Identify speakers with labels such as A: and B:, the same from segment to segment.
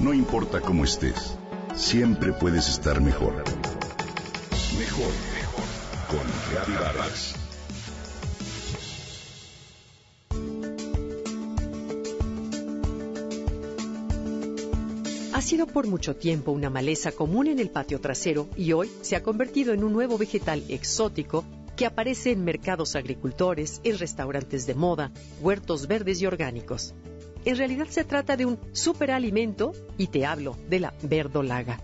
A: No importa cómo estés, siempre puedes estar mejor. Mejor, mejor. Con Reavivadas.
B: Ha sido por mucho tiempo una maleza común en el patio trasero y hoy se ha convertido en un nuevo vegetal exótico que aparece en mercados agricultores, en restaurantes de moda, huertos verdes y orgánicos. En realidad se trata de un superalimento y te hablo de la verdolaga.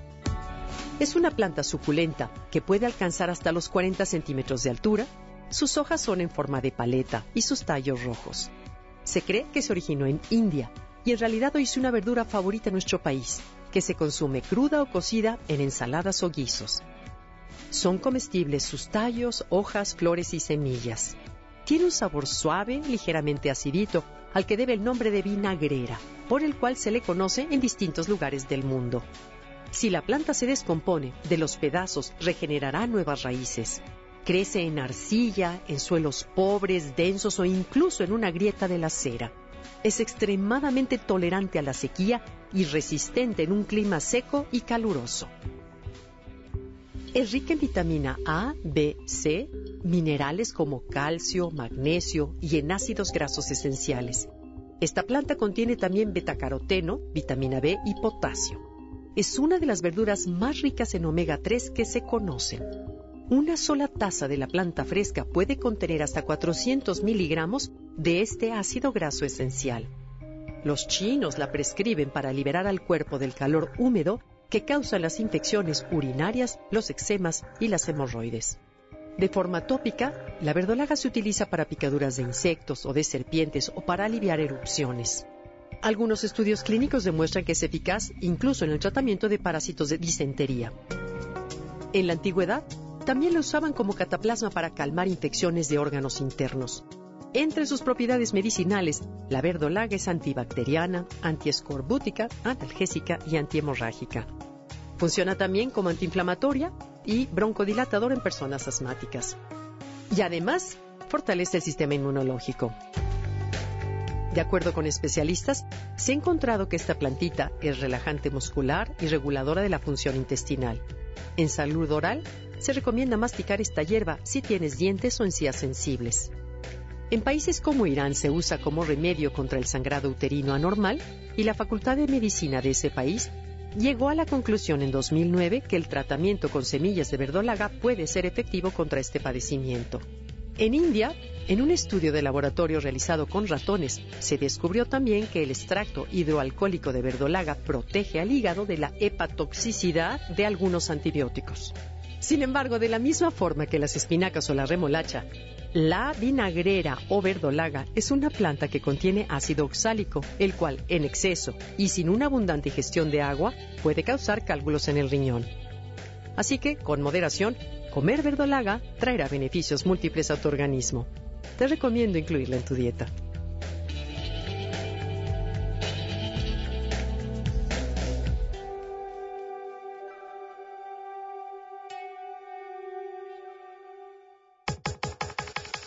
B: Es una planta suculenta que puede alcanzar hasta los 40 centímetros de altura. Sus hojas son en forma de paleta y sus tallos rojos. Se cree que se originó en India y en realidad hoy es una verdura favorita en nuestro país, que se consume cruda o cocida en ensaladas o guisos. Son comestibles sus tallos, hojas, flores y semillas. Tiene un sabor suave, ligeramente acidito, al que debe el nombre de vinagrera, por el cual se le conoce en distintos lugares del mundo. Si la planta se descompone, de los pedazos regenerará nuevas raíces. Crece en arcilla, en suelos pobres, densos o incluso en una grieta de la acera. Es extremadamente tolerante a la sequía y resistente en un clima seco y caluroso. Es rica en vitamina A, B, C, minerales como calcio, magnesio y en ácidos grasos esenciales. Esta planta contiene también betacaroteno, vitamina B y potasio. Es una de las verduras más ricas en omega 3 que se conocen. Una sola taza de la planta fresca puede contener hasta 400 miligramos de este ácido graso esencial. Los chinos la prescriben para liberar al cuerpo del calor húmedo que causan las infecciones urinarias, los eczemas y las hemorroides. De forma tópica, la verdolaga se utiliza para picaduras de insectos o de serpientes o para aliviar erupciones. Algunos estudios clínicos demuestran que es eficaz incluso en el tratamiento de parásitos de disentería. En la antigüedad, también lo usaban como cataplasma para calmar infecciones de órganos internos. Entre sus propiedades medicinales, la verdolaga es antibacteriana, antiescorbútica, analgésica y antihemorrágica. Funciona también como antiinflamatoria y broncodilatador en personas asmáticas. Y además, fortalece el sistema inmunológico. De acuerdo con especialistas, se ha encontrado que esta plantita es relajante muscular y reguladora de la función intestinal. En salud oral, se recomienda masticar esta hierba si tienes dientes o encías sensibles. En países como Irán se usa como remedio contra el sangrado uterino anormal y la Facultad de Medicina de ese país llegó a la conclusión en 2009 que el tratamiento con semillas de verdolaga puede ser efectivo contra este padecimiento. En India, en un estudio de laboratorio realizado con ratones, se descubrió también que el extracto hidroalcohólico de verdolaga protege al hígado de la hepatoxicidad de algunos antibióticos. Sin embargo, de la misma forma que las espinacas o la remolacha, la vinagrera o verdolaga es una planta que contiene ácido oxálico, el cual, en exceso y sin una abundante ingestión de agua, puede causar cálculos en el riñón. Así que, con moderación, comer verdolaga traerá beneficios múltiples a tu organismo. Te recomiendo incluirla en tu dieta.